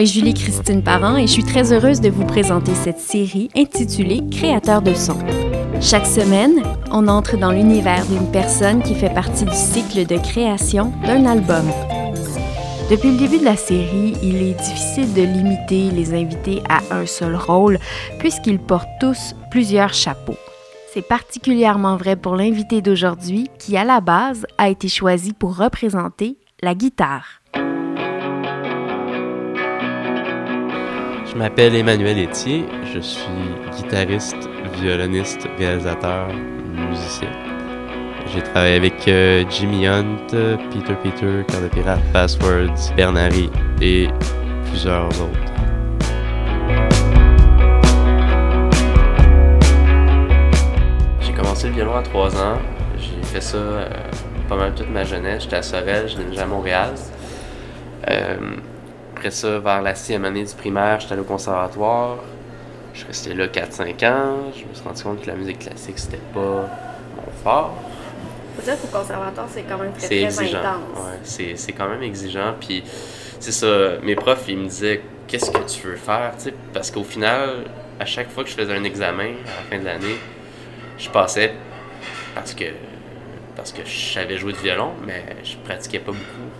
Est Julie-Christine Parent et je suis très heureuse de vous présenter cette série intitulée Créateur de son. Chaque semaine, on entre dans l'univers d'une personne qui fait partie du cycle de création d'un album. Depuis le début de la série, il est difficile de limiter les invités à un seul rôle puisqu'ils portent tous plusieurs chapeaux. C'est particulièrement vrai pour l'invité d'aujourd'hui qui, à la base, a été choisi pour représenter la guitare. Je m'appelle Emmanuel Etier, je suis guitariste, violoniste, réalisateur, musicien. J'ai travaillé avec euh, Jimmy Hunt, Peter Peter, Cœur de Pirate, Passwords, Bernary et plusieurs autres. J'ai commencé le violon à 3 ans. J'ai fait ça euh, pas mal toute ma jeunesse. J'étais à Sorel, je déjà à Montréal. Euh, après ça, vers la sixième année du primaire, j'étais allé au conservatoire. Je restais là 4-5 ans. Je me suis rendu compte que la musique classique, c'était pas mon fort. Faut dire qu'au conservatoire, c'est quand même très, très exigeant. intense. Ouais, c'est quand même exigeant. Puis, c'est ça, mes profs, ils me disaient Qu'est-ce que tu veux faire? Parce qu'au final, à chaque fois que je faisais un examen à la fin de l'année, je passais parce que parce que je savais jouer du violon, mais je pratiquais pas beaucoup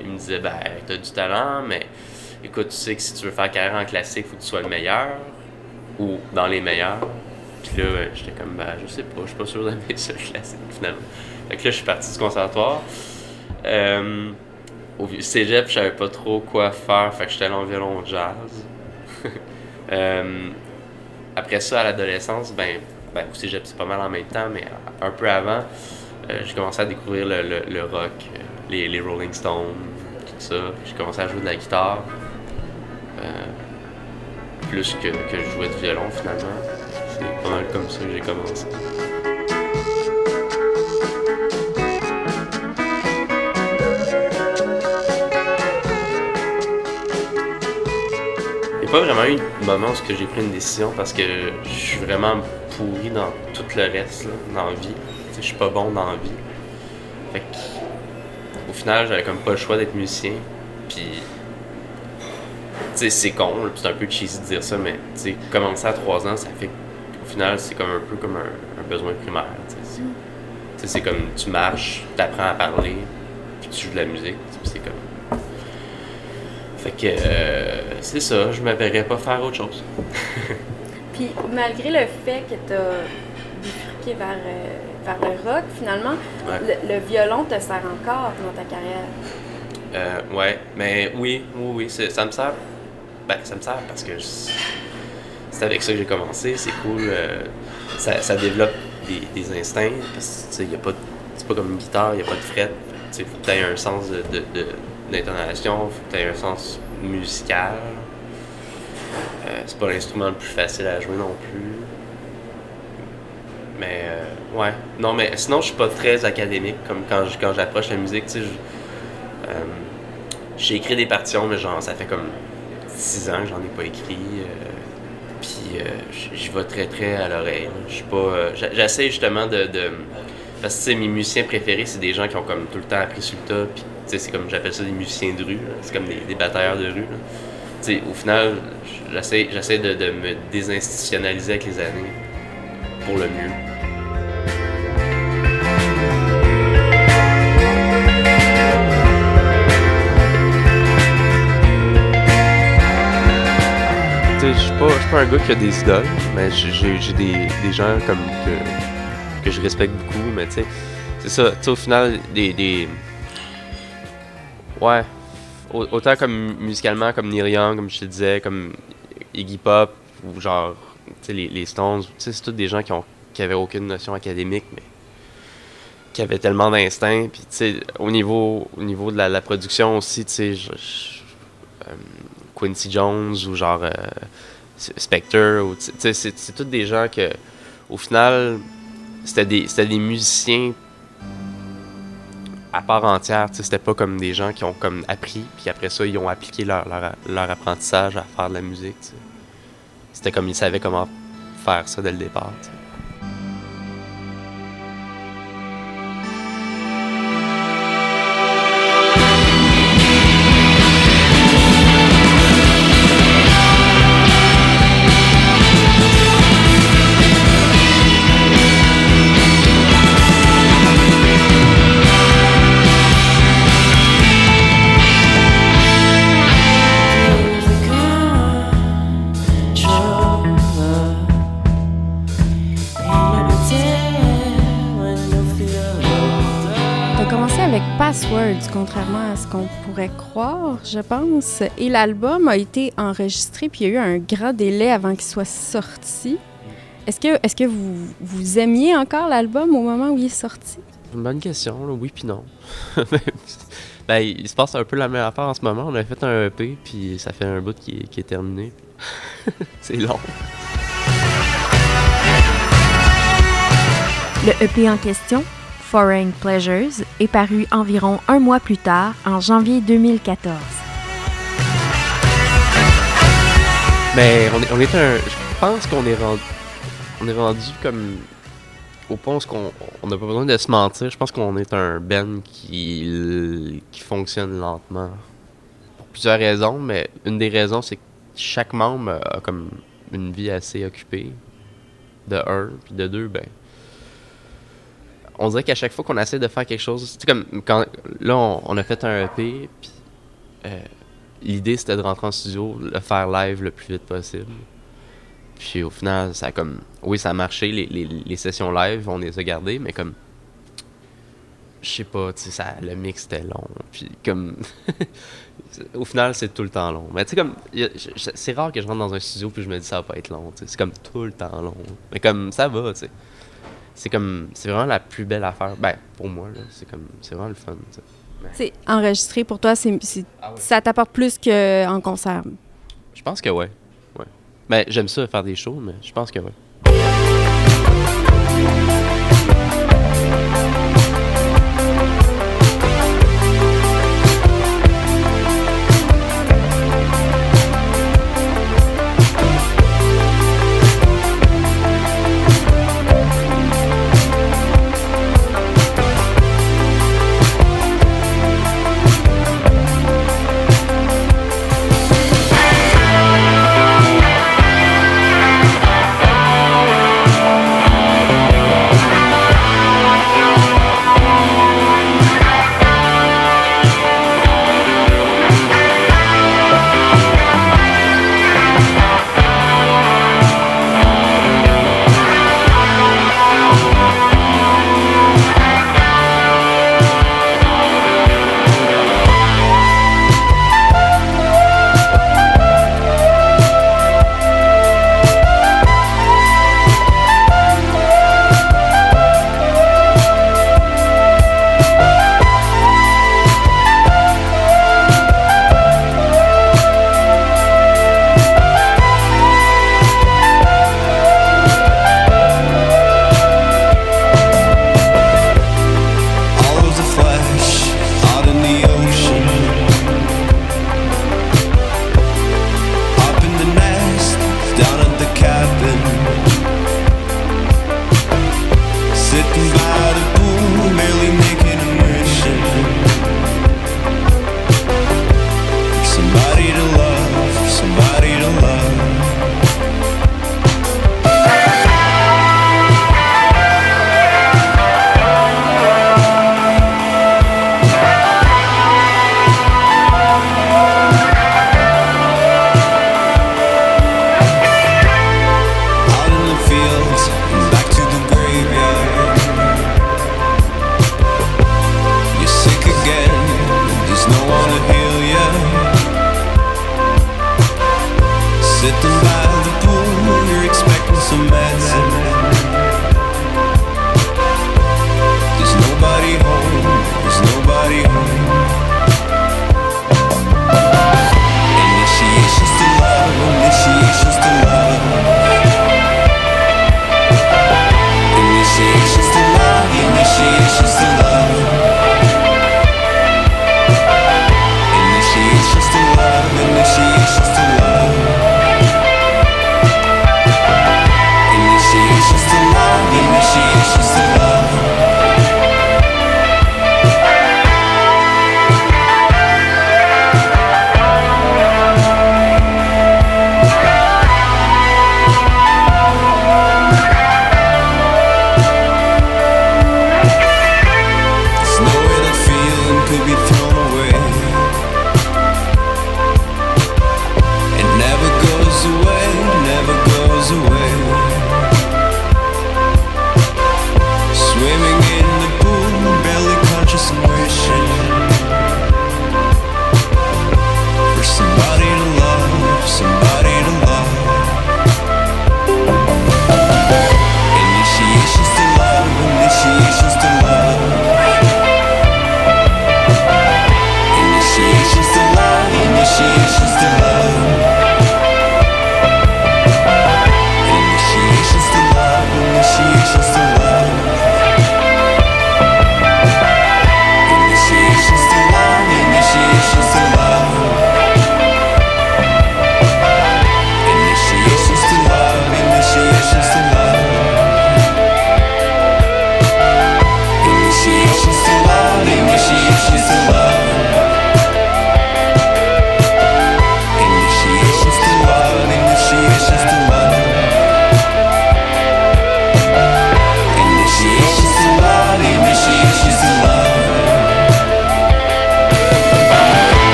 il me disait, ben, t'as du talent, mais écoute, tu sais que si tu veux faire carrière en classique, faut que tu sois le meilleur ou dans les meilleurs. Puis là, j'étais comme, ben, je sais pas, je suis pas sûr d'aimer ça, classique, finalement. Fait que là, je suis parti du conservatoire. Euh, au cégep, je savais pas trop quoi faire, fait que j'étais allé en violon jazz. euh, après ça, à l'adolescence, ben, ben, au cégep, c'est pas mal en même temps, mais un peu avant, euh, j'ai commencé à découvrir le, le rock, les, Rolling Stones, tout ça. J'ai commencé à jouer de la guitare. Euh, plus que, que je jouais du violon finalement. C'est pas mal comme ça que j'ai commencé. Il n'y a pas vraiment eu de moment où j'ai pris une décision parce que je suis vraiment pourri dans tout le reste, dans la vie. Je suis pas bon dans la vie. Fait que final, j'avais comme pas le choix d'être musicien. Puis, tu sais, c'est con, c'est un peu cheesy de dire ça, mais tu sais, commencer à 3 ans, ça fait qu'au final, c'est comme un peu comme un, besoin primaire. Tu sais, c'est comme tu marches, tu apprends à parler, puis tu joues de la musique. C'est comme. Fait que euh, c'est ça, je me pas faire autre chose. puis malgré le fait que tu as bifurqué vers. Euh, le rock, finalement, le, violon te sert encore dans ta carrière? Euh, ouais, mais oui, oui, oui, ça me sert. Ben, ça me sert parce que c'est avec ça que j'ai commencé, c'est cool. Euh, ça, ça, développe des, des instincts parce que, pas. C'est pas comme une guitare, il n'y a pas de fret. Tu faut que tu aies un sens d'intonation, de, de, faut que tu aies un sens musical. Euh, c'est pas l'instrument le plus facile à jouer non plus. Mais euh, ouais. Non, mais sinon, je suis pas très académique comme quand, quand j'approche la musique. Tu sais, euh, j'ai écrit des partitions, mais genre, ça fait comme six ans que j'en ai pas écrit. Euh, puis j'y vais très très à l'oreille. Je suis pas. J'essaie justement de. Parce que mes musiciens préférés, c'est des gens qui ont comme tout le temps appris sur le tas. Puis c'est comme j'appelle ça des musiciens de rue. C'est comme des, des batailleurs de rue. sais, au final, j'essaie de, de me désinstitutionnaliser avec les années pour le mieux. Je suis pas, pas un gars qui a des idoles, mais j'ai des, des gens comme que, que je respecte beaucoup, mais tu sais, c'est ça, tu au final, des, des. Ouais. Autant comme musicalement, comme Neil Young, comme je te disais, comme Iggy Pop, ou genre, tu les, les, Stones, tu sais, c'est tous des gens qui, ont, qui avaient aucune notion académique, mais qui avaient tellement d'instinct. Puis, tu sais, au niveau, au niveau de la, production aussi, tu sais, je, euh, Quincy Jones ou genre euh, Spectre. C'est tous des gens que, au final, c'était des, des musiciens à part entière. C'était pas comme des gens qui ont comme appris, puis après ça, ils ont appliqué leur, apprentissage à faire de la musique. C'était comme ils savaient comment faire ça dès le départ. Pourrait croire, je pense. Et l'album a été enregistré, puis il y a eu un grand délai avant qu'il soit sorti. Est-ce que, est que vous, vous aimiez encore l'album au moment où il est sorti? Une bonne question, oui puis non. ben, il se passe un peu la même affaire en ce moment. On a fait un EP, puis ça fait un bout qui est, qui est terminé. C'est long. Le EP en question, Foreign Pleasures, est paru environ un mois plus tard, en janvier 2014. Mais on est, un. Je pense qu'on est rendu. On est rendu comme. Au point où on n'a pas besoin de se mentir. Je pense qu'on est un band qui, qui fonctionne lentement. Pour plusieurs raisons, mais une des raisons, c'est que chaque membre a comme une vie assez occupée. De un, puis de deux, ben on dirait qu'à chaque fois qu'on essaie de faire quelque chose, c'est comme quand là on, a fait un EP, puis euh, l'idée c'était de rentrer en studio, le faire live le plus vite possible. Puis au final, ça a comme oui, ça a marché les, sessions live, on les a gardées, mais comme je sais pas, tu sais ça le mix était long, puis comme au final, c'est tout le temps long. Mais tu sais comme c'est rare que je rentre dans un studio puis je me dis ça va pas être long, c'est comme tout le temps long. Mais comme ça va, tu sais c'est comme c'est vraiment la plus belle affaire. Ben pour moi là c'est comme c'est vraiment le fun c'est enregistré pour toi c'est, ah ça t'apporte plus qu'en concert? Je pense que ouais. Ouais. Ben j'aime ça faire des shows mais je pense que ouais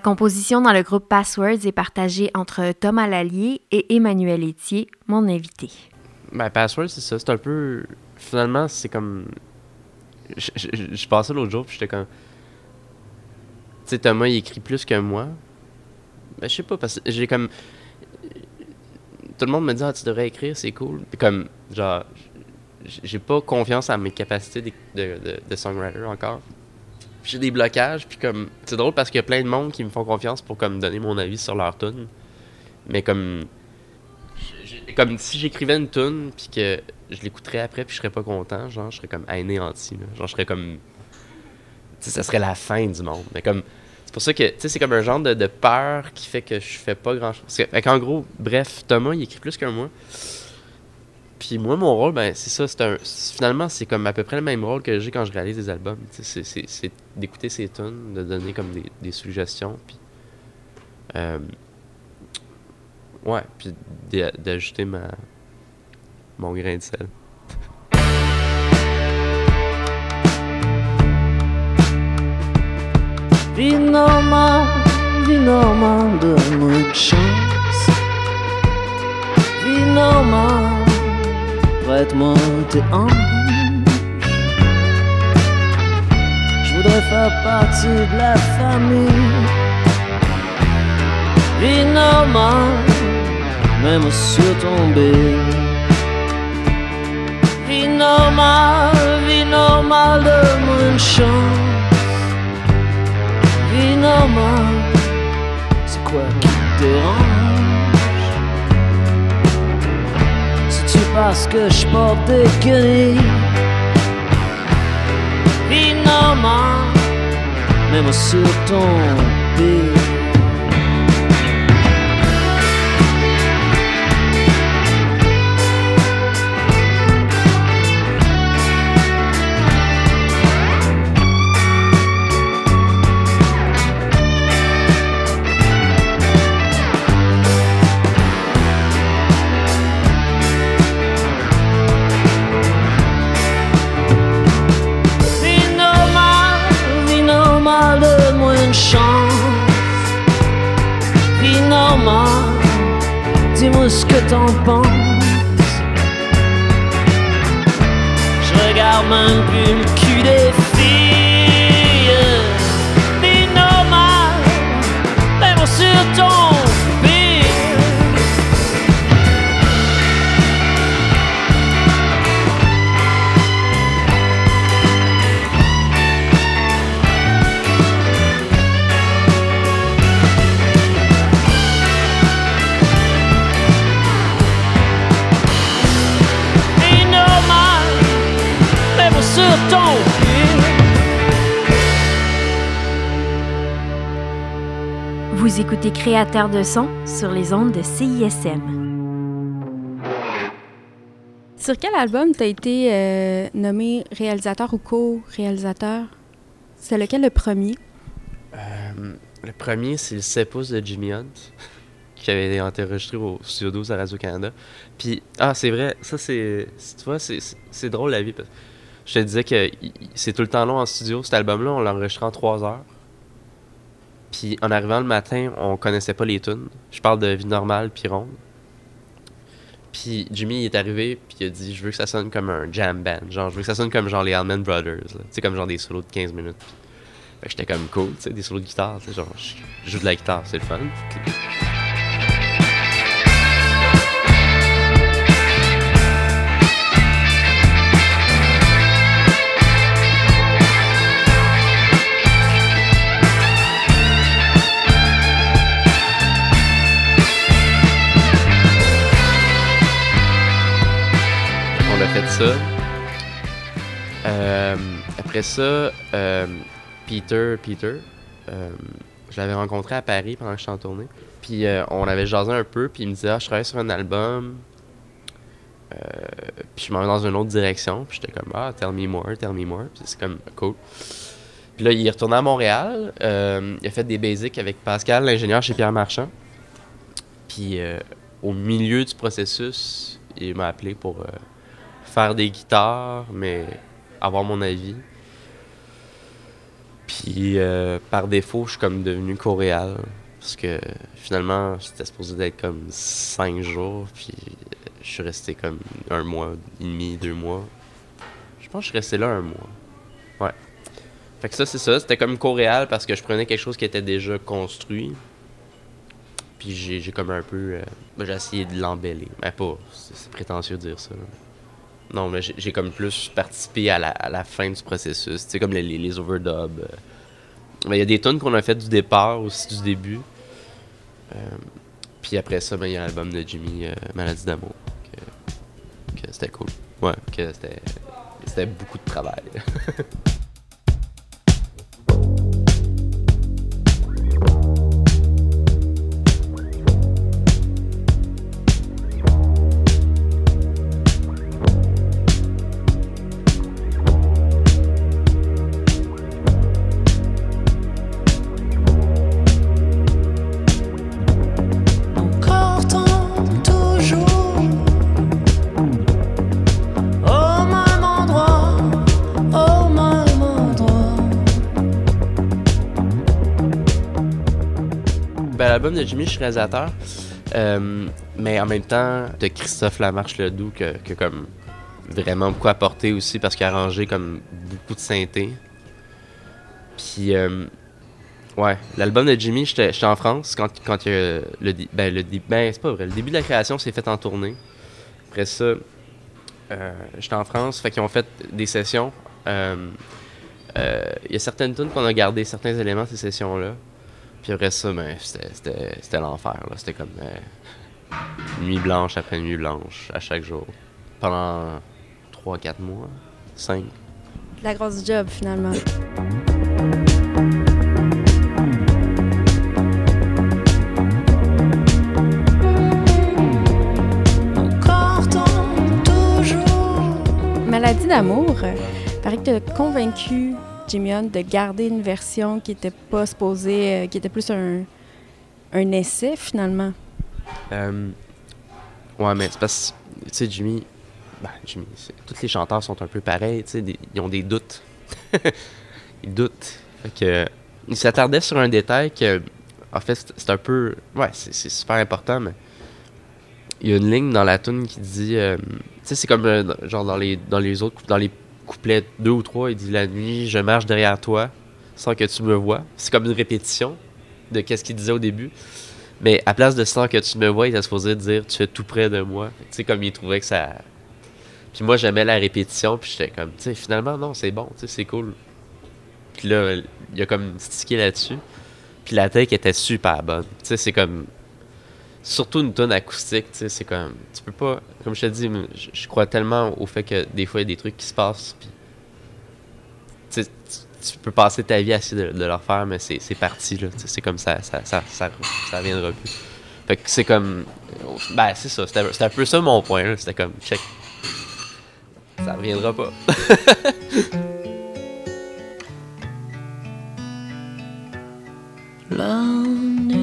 composition dans le groupe Passwords est partagée entre Thomas Lallier et Emmanuel Etier, mon invité. Ben, Passwords, c'est ça. C'est un peu. Finalement, c'est comme. Je, je, je l'autre jour, puis j'étais comme. Tu sais, Thomas, il écrit plus que moi. Ben, je sais pas, parce que j'ai comme. Tout le monde me dit, ah, tu devrais écrire, c'est cool. Puis comme, genre, j'ai pas confiance en mes capacités de songwriter encore. J'ai des blocages, puis comme. C'est drôle parce qu'il y a plein de monde qui me font confiance pour comme donner mon avis sur leur tune. Mais comme. Comme si j'écrivais une tune, puis que je l'écouterais après, puis je serais pas content, genre, je serais comme anéanti. là. Genre, je serais comme. Tu sais, ça serait la fin du monde. Mais comme. C'est pour ça que, tu sais, c'est comme un genre de, peur qui fait que je fais pas grand chose. Fait qu'en gros, bref, Thomas, il écrit plus que moi. Puis moi, mon rôle, ben, c'est ça. C'est un, finalement, c'est comme à peu près le même rôle que j'ai quand je réalise des albums. C'est- c'est c'est d'écouter ses tunes, de donner comme des, suggestions. Puis. euh, ouais, puis d'a- d'ajouter ma. mon grain de sel. Vie normale, vie normale, une chance. Vie prête-moi tes hanches. Je voudrais faire partie de la famille. Vie normale, même sur ton bébé. Vie normale, vie normale, donne-moi une chance vie normale, c'est quoi qui te dérange parce que je porte des guenilles Vie normale, même sur ton pied ce que t'en penses. Je regarde même plus le cul des Vous écoutez Créateur de son sur les ondes de CISM. Sur quel album t'as été euh, nommé réalisateur ou co-réalisateur? C'est lequel le premier? Euh, le premier, c'est le 7 pouces de Jimmy Hunt, qui avait été enregistré au Studio 12 à Radio-Canada. Puis, ah, c'est vrai, ça c'est. Tu vois, c'est- drôle la vie. parce que Je te disais que c'est tout le temps long en studio. Cet album-là, on l'a enregistré en 3 heures. Puis, en arrivant le matin, on connaissait pas les tunes. Je parle de Vie normale puis Ronde. Puis Jimmy est arrivé, puis il a dit Je veux que ça sonne comme un jam band. Genre, je veux que ça sonne comme genre les Allman Brothers. Tu sais, comme genre des solos de 15 minutes. Fait que j'étais comme cool, tu sais, des solos de guitare, genre, je joue de la guitare, c'est le fun. Euh, après ça, euh, Peter, Peter, euh, je l'avais rencontré à Paris pendant que j'étais en tournée. Puis euh, on avait jasé un peu, puis il me disait ah, je travaille sur un album. Puis je m'en vais dans une autre direction. Puis j'étais comme ah, tell me more, tell me more. Puis c'est comme cool. Puis là, il est retourné à Montréal. il a fait des basics avec Pascal, l'ingénieur chez Pierre Marchand. Puis au milieu du processus, il m'a appelé pour faire des guitares, mais avoir mon avis. Puis euh, par défaut, je suis comme devenu coréal. Parce que finalement, c'était supposé d'être comme 5 jours. Puis je suis resté comme un mois et demi, deux mois. Je pense que je suis resté là un mois. Ouais. Fait que ça, c'est ça. C'était comme coréal parce que je prenais quelque chose qui était déjà construit. Puis j'ai comme un peu. euh, ben, j'ai essayé de l'embellir. Mais pas. C'est prétentieux de dire ça. Non, mais j'ai comme plus participé à la, à la fin du processus. Tu sais, comme les, les, les overdubs. euh. Il y a des tunes qu'on a fait du départ aussi, du début. Euh, puis après ça, ben, il y a l'album de Jimmy, euh, Maladie d'amour. Que, que c'était cool. Ouais, que. C'était beaucoup de travail. l'album de Jimmy, je suis réalisateur. Euh, mais en même temps, de Christophe Lamarche Ledoux, que, que comme vraiment beaucoup apporté aussi parce qu'il a arrangé comme beaucoup de synthé. Puis, euh, ouais, l'album de Jimmy, j'étais en France quand, quand il y a le, ben, ben, c'est pas vrai, le début de la création s'est fait en tournée. Après ça, euh, j'étais en France, fait qu'ils ont fait des sessions. Euh, Il y a certaines tunes qu'on a gardé certains éléments de ces sessions-là. Puis après ça, ben, c'était- l'enfer. C'était comme euh, nuit blanche après nuit blanche à chaque jour. Pendant 3-4 mois, 5. La grosse job, finalement. Maladie d'amour, euh, paraît que tu as convaincu Hunt de garder une version qui était pas supposée, euh, qui était plus un, un essai, finalement. Euh, ouais, mais c'est parce que, tu sais, Jimmy, ben, tous les chanteurs sont un peu pareils, ils ont des doutes. ils doutent. Que, il s'attardait sur un détail que, en fait, c'est- un peu, ouais, c'est super important, mais il y a une ligne dans la tune qui dit, euh, tu sais, c'est comme, euh, genre, dans les, dans les autres, dans les couplets 2 ou 3, il dit La nuit, je marche derrière toi sans que tu me vois. C'est comme une répétition de qu'est-ce qu'il disait au début. Mais à place de sans que tu me vois, il était supposé dire tu es tout près de moi. Tu sais, comme il trouvait que ça. Puis moi, j'aimais la répétition, puis j'étais comme, tu sais, finalement, non, c'est bon, tu sais, c'est cool. Puis là, il a comme stické là-dessus. Puis la tech était super bonne. Tu sais, c'est comme. Surtout une tonne acoustique, tu sais, c'est comme. Tu peux pas. Comme je te dis, je, crois tellement au fait que des fois, il y a des trucs qui se passent, puis. Tu tu, peux passer ta vie à essayer de, leur faire, mais c'est c'est parti, là. C'est comme ça, ça, ça, ça, ça reviendra plus. Fait que c'est comme. Ben, c'est ça. C'était c'était un peu ça mon point, là. C'était comme, check. Ça reviendra pas.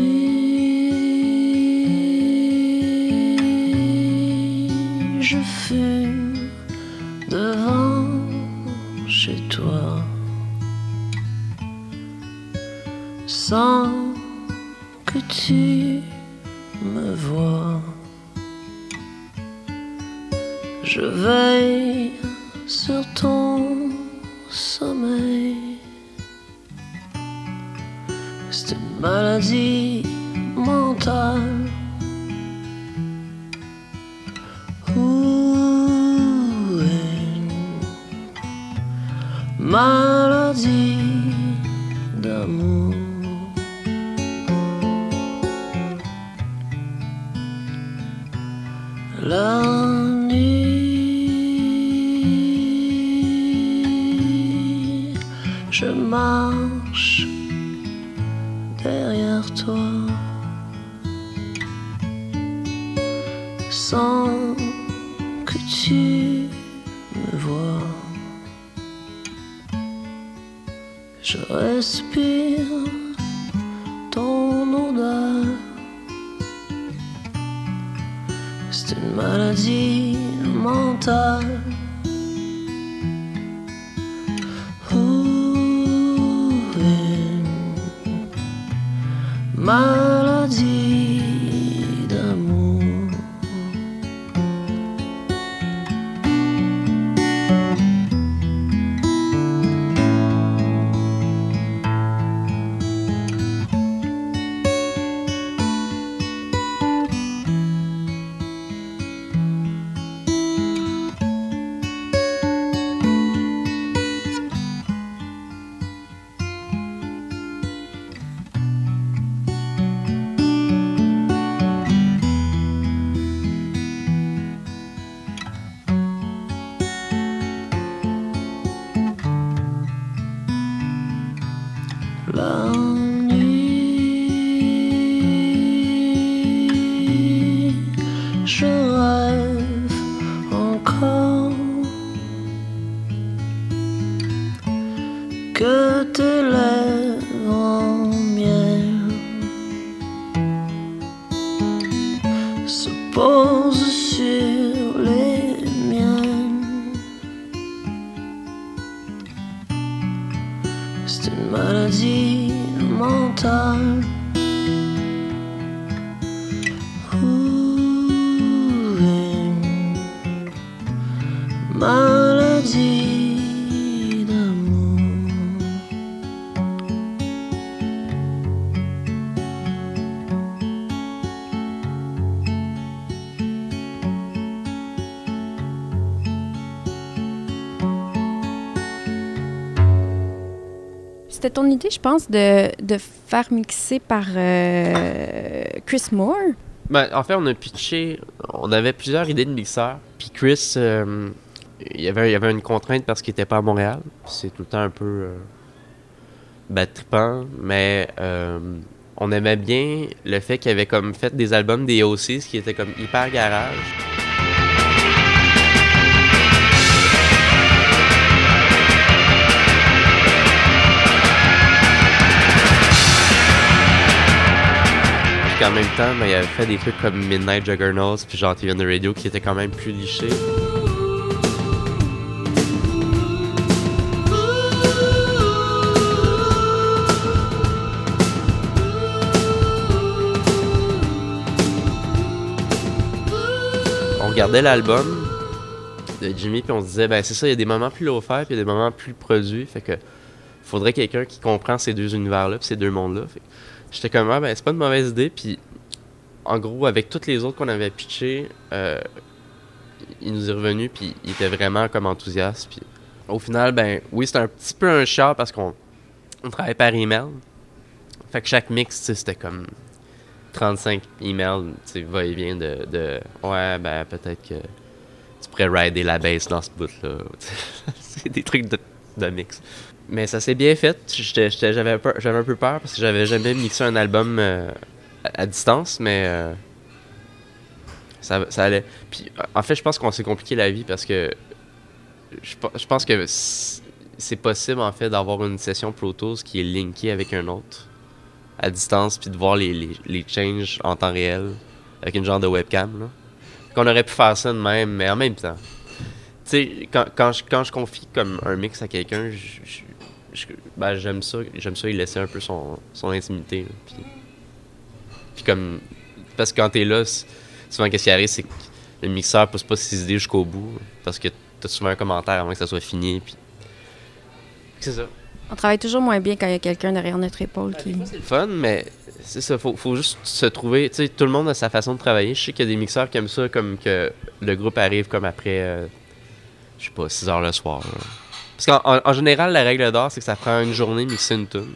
je fume devant chez toi, sans que tu me vois. Je veille sur ton sommeil. C'est une maladie mentale. C'était ton idée, je pense, de, de faire mixer par euh, Chris Moore? Ben, en fait, on a pitché, on avait plusieurs idées de mixeurs. Puis Chris, euh, il, y avait, y avait une contrainte parce qu'il était pas à Montréal. C'est tout le temps un peu euh, ben, mais euh, on aimait bien le fait qu'il avait comme fait des albums des OCs qui étaient comme hyper garage. Puis en même temps, ben, il avait fait des trucs comme Midnight Juggernauts puis genre Radio qui étaient quand même plus lichés. On regardait l'album de Jimmy puis on se disait ben c'est ça, il y a des moments plus low-fi puis il y a des moments plus produits, fait que faudrait quelqu'un qui comprend ces deux univers-là puis ces deux mondes-là. Fait J'étais comme ah ben c'est pas une mauvaise idée puis en gros avec toutes les autres qu'on avait pitché, euh, il nous est revenu puis il était vraiment comme enthousiaste puis au final ben oui c'était un petit peu un chat parce qu'on on par email. Fait que chaque mix c'était comme 35 emails, tu va-et-vient de, de ouais ben peut-être que tu pourrais rider la base dans ce bout là. c'est des trucs de, de mix. Mais ça s'est bien fait. J'avais un, peu- peur parce que j'avais jamais mixé un album euh, à, distance, mais euh, ça, ça allait. Puis en fait, je pense qu'on s'est compliqué la vie parce que je, pe- je pense que c'est possible en fait d'avoir une session Pro Tools qui est linkée avec un autre à distance puis de voir les, les, les changes en temps réel avec une genre de webcam. Qu'on aurait pu faire ça de même, mais en même temps. Tu sais, quand, quand, je, quand je confie comme un mix à quelqu'un, je- ben, j'aime ça, j'aime ça, il laisser un peu son, son intimité. là, puis, puis comme, parce que quand t'es là, souvent qu'est-ce qui arrive, c'est que le mixeur pousse pas ses idées jusqu'au bout, parce que t'as souvent un commentaire avant que ça soit fini, puis c'est ça. On travaille toujours moins bien quand il y a quelqu'un derrière notre épaule qui. C'est le fun, mais c'est ça, faut, faut juste se trouver. Tu sais, tout le monde a sa façon de travailler. Je sais qu'il y a des mixeurs qui aiment ça, comme que le groupe arrive comme après, euh, je sais pas, 6 heures le soir. là. Parce qu'en en- en général, la règle d'or, c'est que ça prend une journée mixer une tune.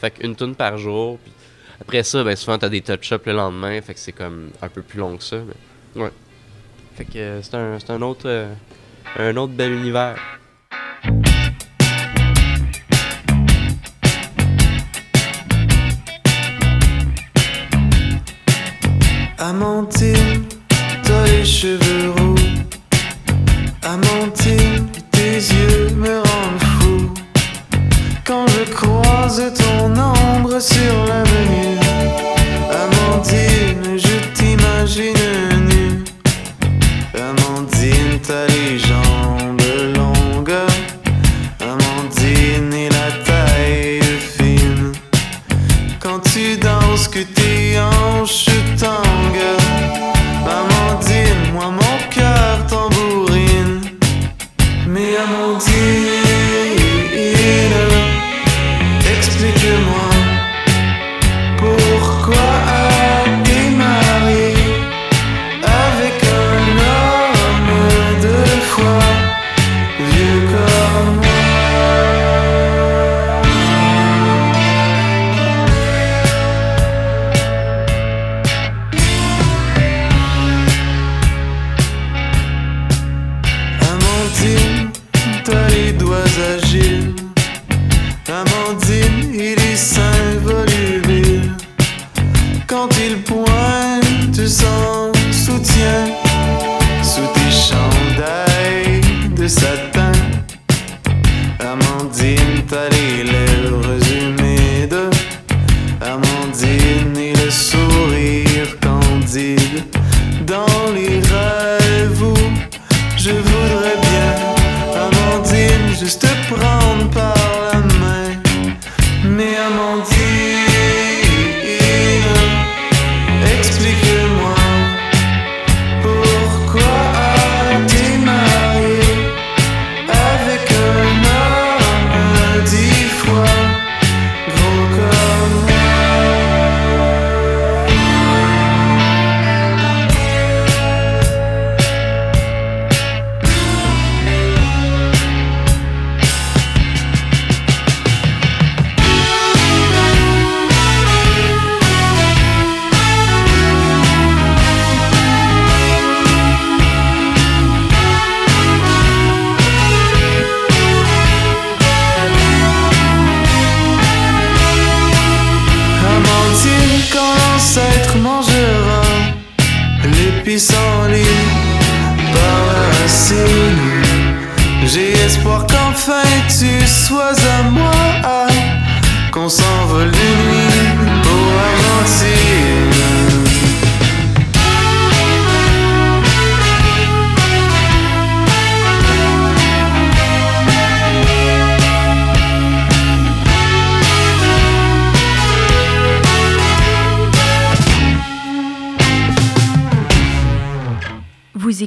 Fait qu'une tune par jour. Puis après ça, ben souvent, t'as des touch-ups le lendemain. Fait que c'est comme un peu plus long que ça. Mais... Ouais. Fait que euh, c'est un, c'est un autre. euh, un autre bel univers. Amantine, t'as les cheveux roux. Amantine, croise ton ombre sur l'avenue. Amandine, je t'imagine nue. Amandine, t'as les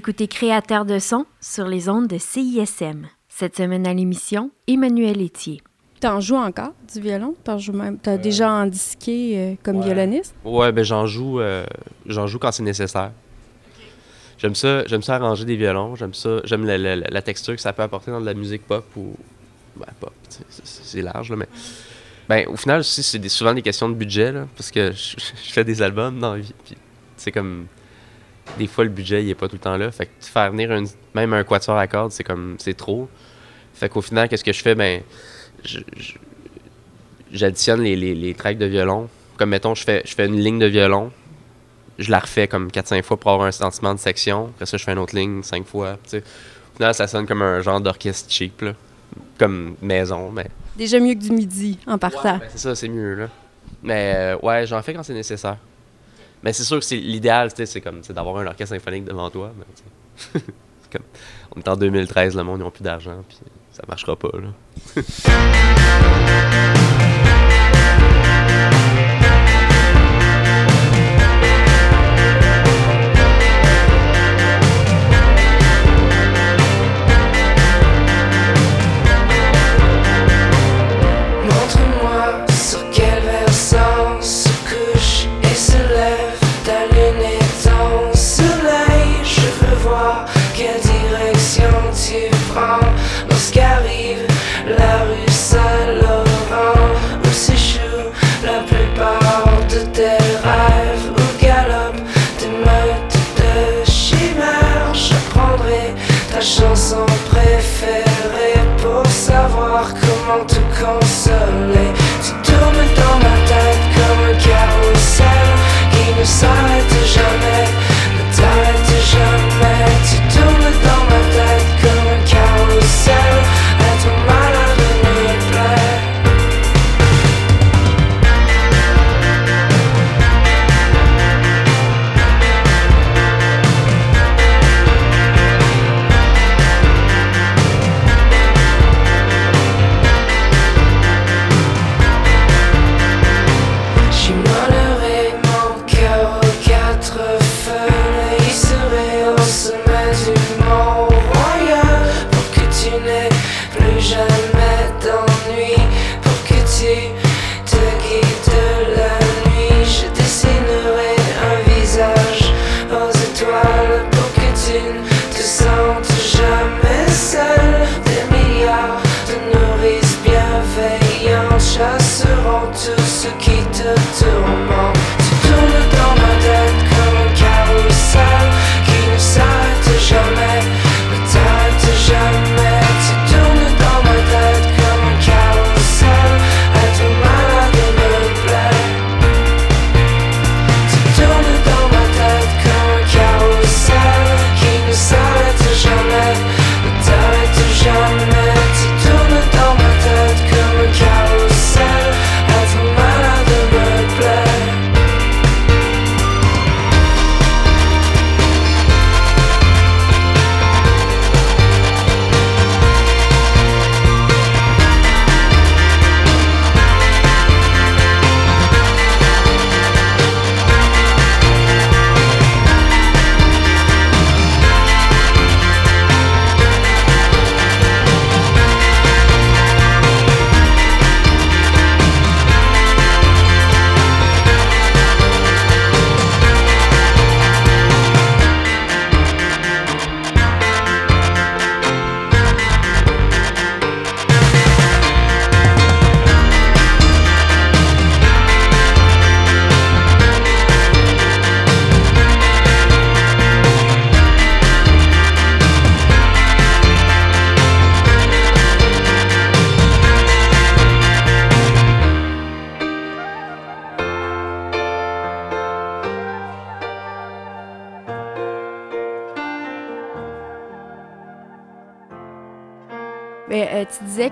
écoutez Créateur de son sur les ondes de CISM. Cette semaine à l'émission, Emmanuel Etier. T'en joues encore du violon? T'en joues même. T'as déjà en disqué euh, comme ouais. violoniste? Ouais, ben j'en joue, euh, j'en joue quand c'est nécessaire. J'aime ça, j'aime ça arranger des violons, j'aime ça, j'aime la, la- la texture que ça peut apporter dans de la musique pop ou ben pop, tu sais, c'est large là, mais ben au final aussi c'est souvent des questions de budget là, parce que je, je fais des albums dans la vie, puis c'est comme des fois le budget il est pas tout le temps là, fait que faire venir une- même un quatuor à cordes c'est comme c'est trop, fait qu'au final qu'est-ce que je fais? Ben j'additionne les, les, les tracks de violon. Comme mettons, je fais, je fais une ligne de violon, je la refais comme 4-5 fois pour avoir un sentiment de section. Après ça, je fais une autre ligne 5 fois. tu sais. Au final, ça sonne comme un genre d'orchestre cheap, là. comme maison. Mais Déjà mieux que du midi en partant. ben, c'est ça, c'est mieux. Là. Mais euh, ouais, j'en fais quand c'est nécessaire. Mais c'est sûr que l'idéal, c'est comme d'avoir un orchestre symphonique devant toi. Mais, c'est comme, on est en 2013, le monde n'a plus d'argent, puis ça marchera pas. Là. call suddenly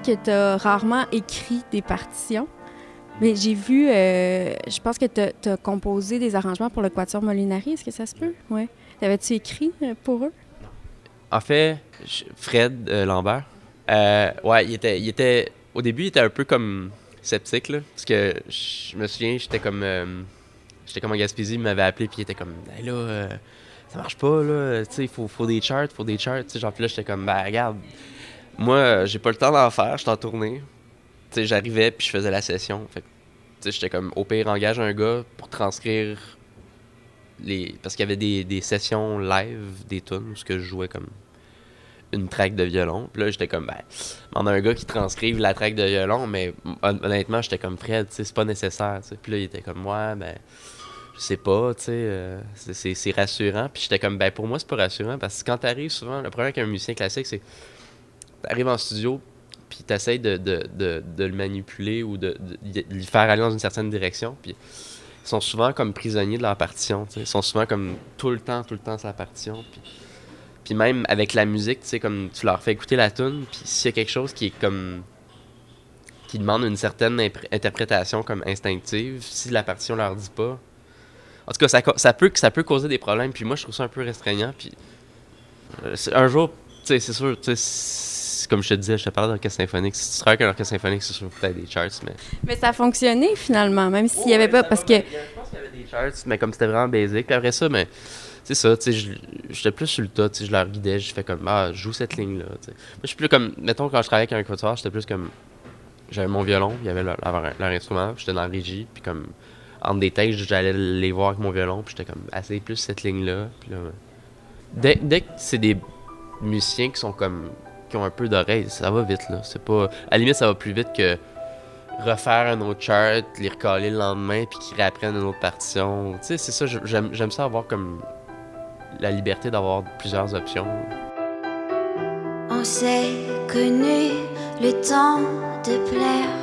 que tu as rarement écrit des partitions. Mais j'ai vu, euh, je pense que tu as, composé des arrangements pour le Quatuor Molinari. Est-ce que ça se peut? Oui. T'avais-tu écrit euh, pour eux? En fait, Fred euh, Lambert, ouais, il était, il était. Au début, il était un peu comme sceptique, là. Parce que je me souviens, j'étais comme. j'étais comme en Gaspésie, il m'avait appelé, puis il était comme. Hey, là, ça marche pas, là. Tu sais, il faut, faut des charts, faut des charts. Tu sais, genre, puis là, j'étais comme, ben, regarde, moi, euh, j'ai pas le temps d'en faire, je suis en tournée. Tu sais, j'arrivais, puis je faisais la session. Fait tu sais, j'étais comme, au pire, engage un gars pour transcrire les. Parce qu'il y avait des, des sessions live des tunes où je jouais comme une track de violon. Puis là, j'étais comme, ben, on a un gars qui transcrive la track de violon, mais hon- honnêtement, j'étais comme Fred, tu sais, c'est pas nécessaire. tu sais. Puis là, il était comme, ouais, ben, je sais pas, tu sais, euh, c'est rassurant. Puis j'étais comme, ben, pour moi, c'est pas rassurant parce que quand t'arrives souvent, le problème avec un musicien classique, c'est t'arrives en studio, puis t'essayes de, de, de, le manipuler ou de, de, lui faire aller dans une certaine direction. Puis ils sont souvent comme prisonniers de leur partition. Ils sont souvent comme tout le temps, tout le temps sa partition. Puis, puis même avec la musique, tu comme tu leur fais écouter la tune, puis s'il y a quelque chose qui est comme qui demande une certaine interprétation comme instinctive, si la partition leur dit pas. En tout cas, ça, ça peut ça peut causer des problèmes. Puis moi, je trouve ça un peu restreignant. Puis euh, un jour, tu sais, c'est sûr, comme je te disais, je te parlais d'orchestre symphonique. Si tu travailles avec un orchestre symphonique, c'est sûr que t'as des charts, mais Mais ça a fonctionné finalement, même s'il n'y avait pas. Parce que. Je pense qu'il y avait des charts, mais comme c'était vraiment basic. Puis après ça, mais c'est ça, tu sais, j'étais plus sur le tas, tu sais, je leur guidais, je fais comme, ah, joue cette ligne-là, tu sais. Moi, je suis plus comme, mettons, quand je travaillais avec un quatuor, j'étais plus comme, j'avais mon violon, il y avait leur, leur- leur instrument, puis j'étais dans la régie, puis comme, entre des textes, j'allais les voir avec mon violon, puis j'étais comme, assez plus cette ligne-là, puis là, dès, dès que c'est des musiciens qui sont comme, qui ont un peu d'oreille, ça va vite, là, c'est pas, à la limite, ça va plus vite que refaire un autre chart, les recaler le lendemain, puis qu'ils réapprennent une autre partition. Tu sais, c'est ça, j'aime j'aime ça avoir comme la liberté d'avoir plusieurs options. On s'est connu le temps de plaire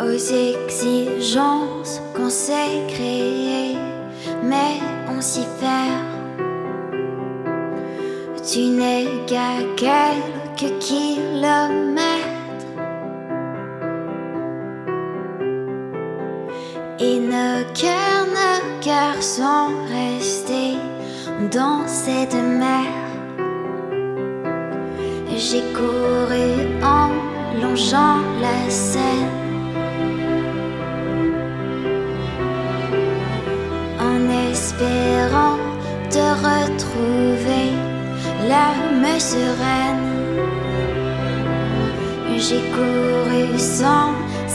aux exigences qu'on s'est créées, mais on s'y perd. Tu n'es qu'à quelques kilomètres. Et nos cœurs, nos cœurs sont restés dans cette mer. J'ai couru en longeant la Seine. L'âme sereine. J'ai couru sans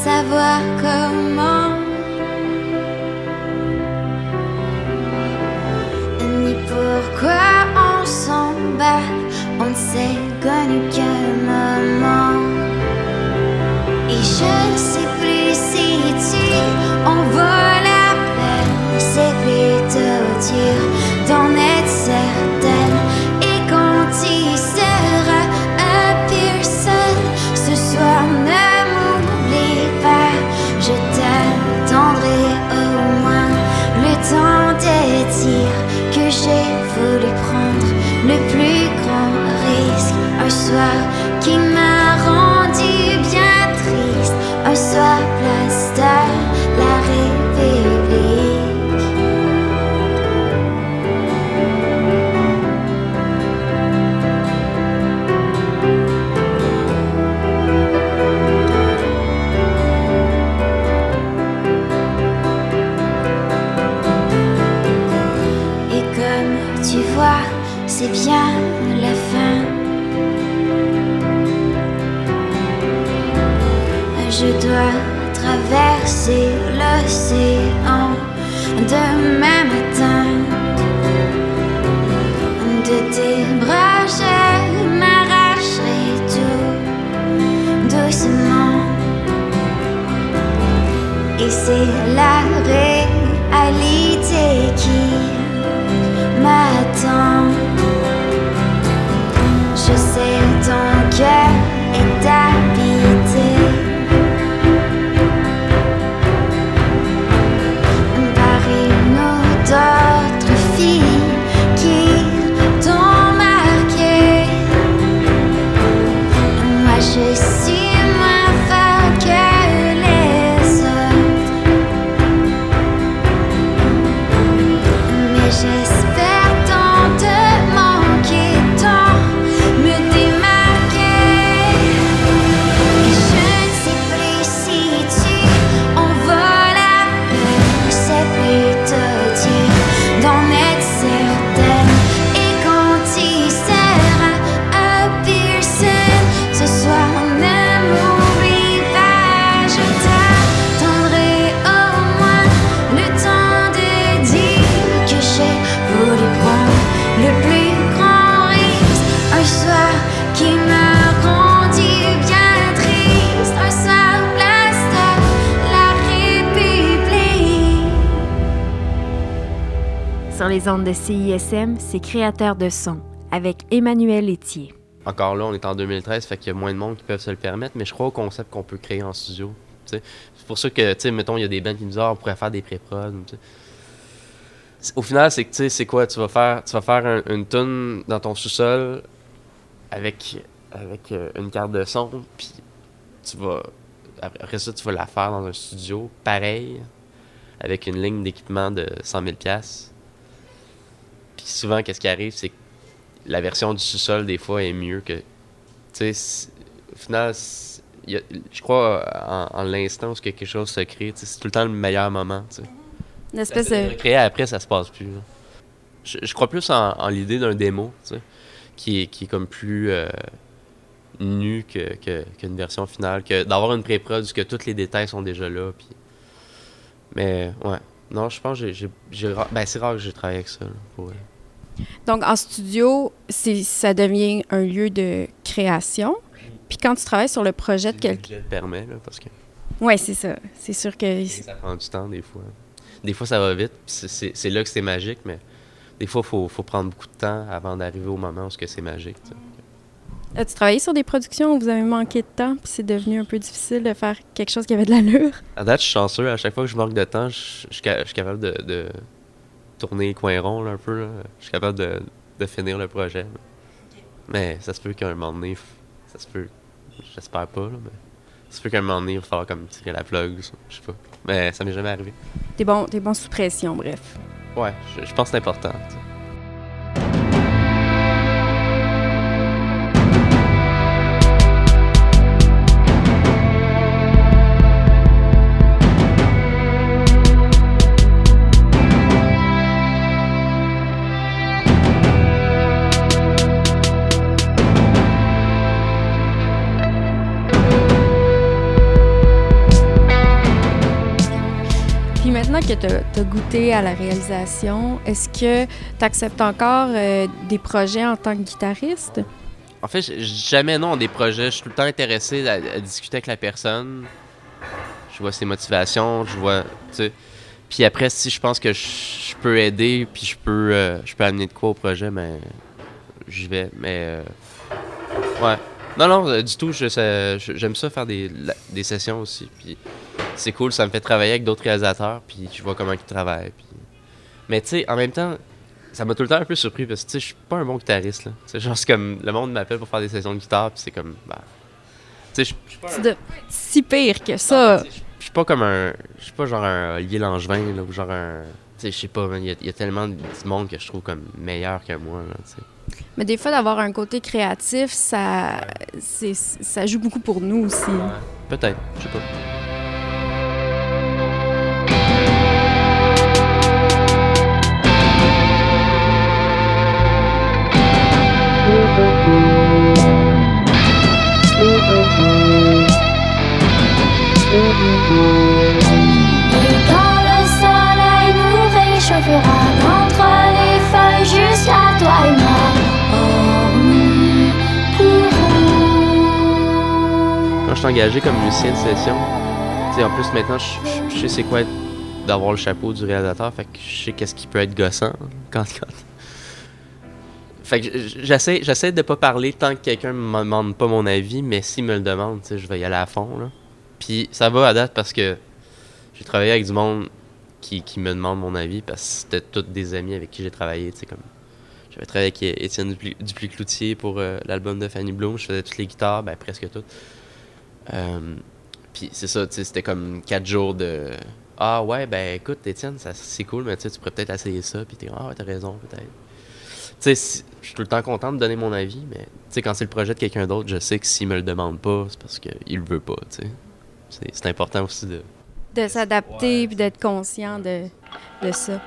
savoir comment. Ni pourquoi on s'emballe, on ne s'est connu qu'un moment. Et je ne sais plus si tu en vaut la peine, c'est plutôt dur les ondes de CISM, c'est créateur de son avec Emmanuel Etier. Encore là, on est en 2013, fait qu'il y a moins de monde qui peuvent se le permettre, mais je crois au concept qu'on peut créer en studio. C'est pour ça que, tu sais, mettons, il y a des bands qui nous disent, on pourrait faire des pré-prod. Au final, c'est que, tu sais, c'est quoi? Tu vas faire, tu vas faire un- une tune dans ton sous-sol avec, avec euh, une carte de son, puis tu vas. Après ça, tu vas la faire dans un studio, pareil, avec une ligne d'équipement de 100 000 pièces. Puis souvent, qu'est-ce qui arrive, c'est que la version du sous-sol, des fois, est mieux que. Tu sais, au final, y a- je crois en, en l'instant où quelque chose se crée, c'est tout le temps le meilleur moment. Une espèce de. créer après, ça se passe plus. là. Je, je crois plus en, en l'idée d'un démo, tu sais, qui est, qui est comme plus euh, nu que, que- qu'une version finale, que d'avoir une pré-prod que tous les détails sont déjà là. Puis... Mais ouais, non, je pense que j'ai, ben, c'est rare que j'ai travaillé avec ça. là, pour. Donc, en studio, c'est, ça devient un lieu de création. Puis quand tu travailles sur le projet de quelqu'un. le permet, là, parce que Oui, c'est ça. C'est sûr que. ça prend du temps des fois. Des fois, ça va vite, c'est, là que c'est magique, mais des fois, il faut, faut prendre beaucoup de temps avant d'arriver au moment où c'est magique. As-tu travaillé sur des productions où vous avez manqué de temps, puis c'est devenu un peu difficile de faire quelque chose qui avait de l'allure? À date, je suis chanceux. À chaque fois que je manque de temps, je, je suis ca- je suis capable de, de tourner ronds là, un peu. là. Je suis capable de, de finir le projet. là. Mais ça se peut qu'à un moment donné, ça se peut. J'espère pas, là, mais ça se peut qu'à un moment donné, il va falloir comme tirer la plug. Je sais pas. Mais ça m'est jamais arrivé. T'es bon, t'es bon sous pression, bref. Ouais, je, je pense que c'est important. Que tu as, goûté à la réalisation, est-ce que tu acceptes encore euh, des projets en tant que guitariste? En fait, jamais non des projets. Je suis tout le temps intéressé à, discuter avec la personne. Je vois ses motivations, je vois. Puis après, si je pense que je, peux aider, puis je peux, euh, je peux amener de quoi au projet, mais j'y vais. Mais euh, ouais, non, non, du tout. J'aime ça faire des, des sessions aussi. Puis c'est cool, ça me fait travailler avec d'autres réalisateurs, puis je vois comment ils travaillent. Puis... Mais tu sais, en même temps, ça m'a tout le temps un peu surpris parce que tu sais, je suis pas un bon guitariste là. C'est genre c'est comme le monde m'appelle pour faire des sessions de guitare, puis c'est comme bah tu sais, je suis pas un- Si pire que ça. je suis pas comme un je suis pas genre un Olivier Langevin là ou genre un tu sais, je sais pas, il y, a- il y a tellement de monde que je trouve comme meilleur que moi là, tu sais. Mais des fois, d'avoir un côté créatif, ça, ça joue beaucoup pour nous aussi. Peut-être, je sais pas. Je suis engagé comme musicien de session, en plus maintenant, je, sais c'est quoi d'avoir le chapeau du réalisateur, fait que je sais qu'est-ce qui peut être gossant quand, quand... Fait que j'essaie, j'essaie de pas parler tant que quelqu'un me demande pas mon avis, mais s'il me le demande, je vais y aller à fond, là. Puis ça va à date parce que j'ai travaillé avec du monde qui, me demande mon avis parce que c'était tous des amis avec qui j'ai travaillé, comme... J'avais travaillé avec Étienne Dupuis-Cloutier pour euh, l'album de Fanny Bloom, je faisais toutes les guitares, ben presque toutes. Euh, puis c'est ça, tu sais, c'était comme quatre jours de Ah ouais, ben écoute, Étienne, c'est cool, mais tu pourrais peut-être essayer ça, puis t'es Ah t'as raison, peut-être. Tu sais, je suis tout le temps content de donner mon avis, mais tu sais, quand c'est le projet de quelqu'un d'autre, je sais que s'il me le demande pas, c'est parce qu'il le veut pas, tu sais. C'est- C'est important aussi de. De s'adapter puis d'être conscient de, de ça.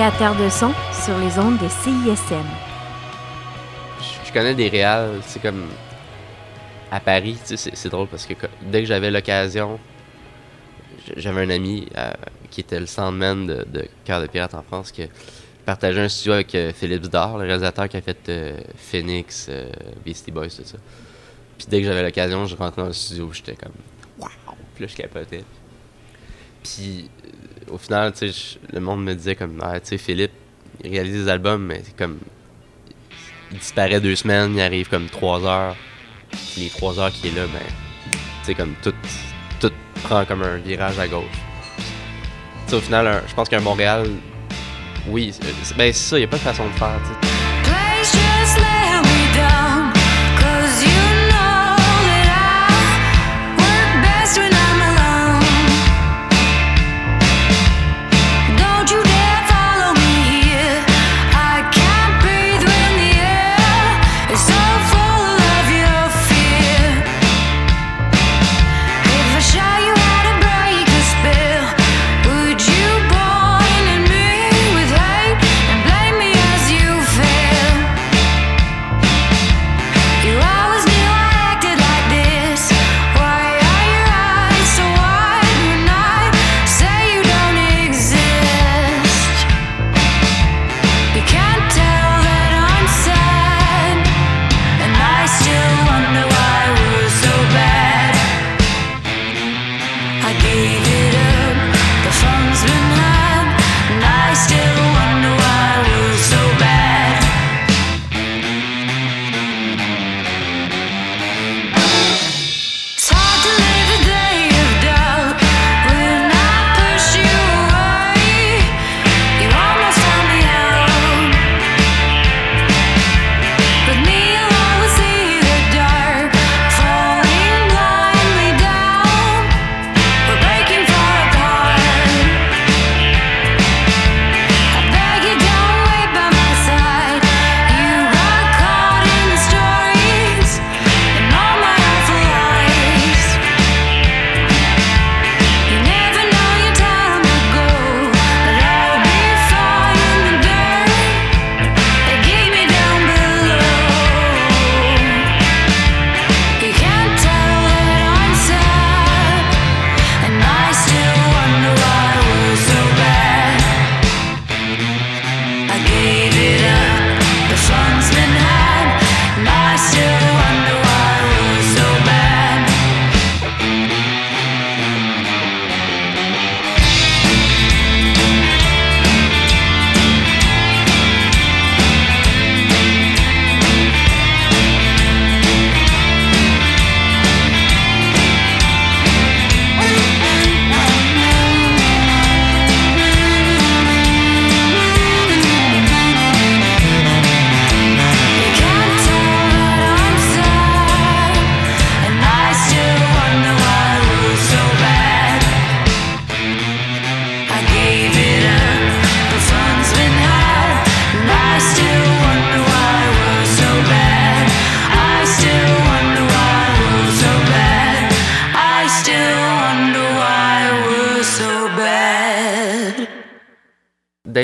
De son sur les ondes de CISM. Je- connais des réals, c'est comme à Paris, c'est- drôle parce que dès que j'avais l'occasion, j'avais un ami euh, qui était le soundman de, de Cœur de Pirate en France qui partageait un studio avec euh, Philippe Zdar, le réalisateur qui a fait euh, Phoenix, Beastie Boys, tout ça. Puis dès que j'avais l'occasion, je rentrais dans le studio, j'étais comme waouh, puis là je capotais. Puis au final, tu sais, le monde me disait comme ah, tu sais Philippe, il réalise des albums mais c'est comme il disparaît deux semaines, il arrive comme trois heures. Puis les trois heures qu'il est là, ben, tu sais, comme tout, tout prend comme un virage à gauche. Tu sais, au final, je pense qu'un Montréal, oui, ben c'est ça, il n'y a pas de façon de faire, tu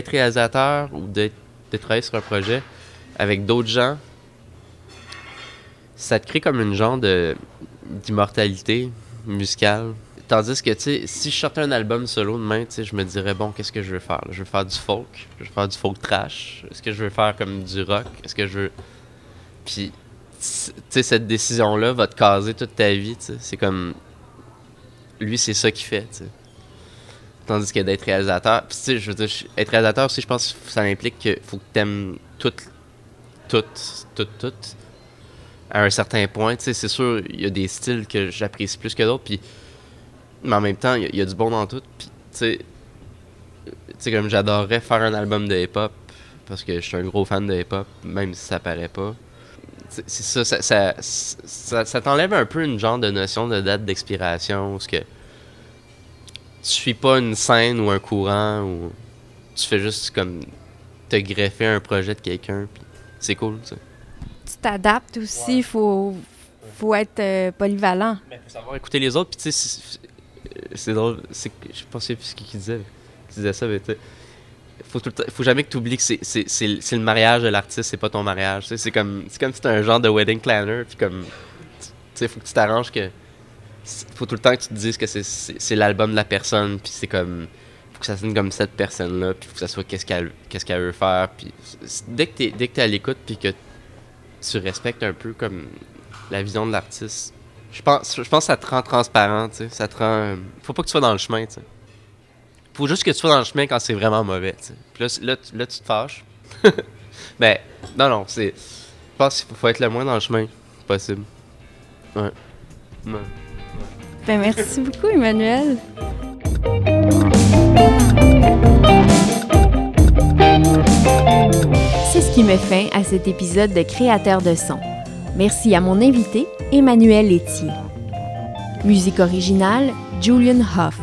Réalisateur ou d'être de travailler sur un projet avec d'autres gens, ça te crée comme une genre de d'immortalité musicale. Tandis que, tu si je sortais un album solo demain, tu je me dirais, bon, qu'est-ce que je veux faire? Je veux faire du folk, je veux faire du folk trash, est-ce que je veux faire comme du rock, est-ce que je veux... Puis, tu sais, cette décision-là va te caser toute ta vie, tu. C'est comme... Lui, c'est ça qu'il fait. Tandis que d'être réalisateur, tu sais, je veux dire, être réalisateur aussi, je pense que ça implique qu'il faut que t'aimes tout, tout, tout, tout, à un certain point. Tu sais, c'est sûr, il y a des styles que j'apprécie plus que d'autres, puis mais en même temps, il y, y a du bon dans tout. Puis, tu sais, tu sais, comme j'adorerais faire un album de hip-hop, parce que je suis un gros fan de hip-hop, même si ça paraît pas. C'est ça, ça, ça, ça, t'enlève un peu une genre de notion de date d'expiration, parce que tu suis pas une scène ou un courant, ou tu fais juste comme te greffer un projet de quelqu'un, puis c'est cool, tu sais. Tu t'adaptes aussi, il faut, faut être euh, polyvalent. Mais faut savoir écouter les autres, puis tu sais, c'est- drôle, je pensais plus ce qu'il disait, qu'il disait ça, mais tu sais, faut, tout le temps- faut jamais que tu oublies que c'est- c'est c'est le c'est le mariage de l'artiste, c'est pas ton mariage. C'est comme, c'est comme si t'es un genre de wedding planner, puis comme. Tu sais, faut que tu t'arranges que. Faut tout le temps que tu te dises que c'est- l'album de la personne, puis c'est comme. Faut que ça sonne comme cette personne-là, puis faut que ça soit qu'est-ce qu'elle veut faire. Puis dès que t'es à l'écoute, puis que tu respectes un peu comme la vision de l'artiste, je pense, je pense que ça te rend transparent, tu sais. Ça te rend. Faut pas que tu sois dans le chemin, tu sais. Faut juste que tu sois dans le chemin quand c'est vraiment mauvais, tu sais. Puis là, là, tu- te fâches. ben, non, non, c'est. Je pense qu'il faut, faut être le moins dans le chemin possible. Ouais. Ouais. Ben, merci beaucoup, Emmanuel. C'est ce qui met fin à cet épisode de Créateur de son. Merci à mon invité, Emmanuel Etier. Musique originale, Julian Hoff.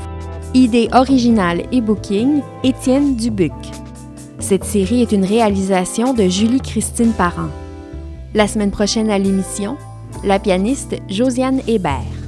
Idée originale et booking, Étienne Dubuc. Cette série est une réalisation de Julie-Christine Parent. La semaine prochaine à l'émission, la pianiste Josiane Hébert.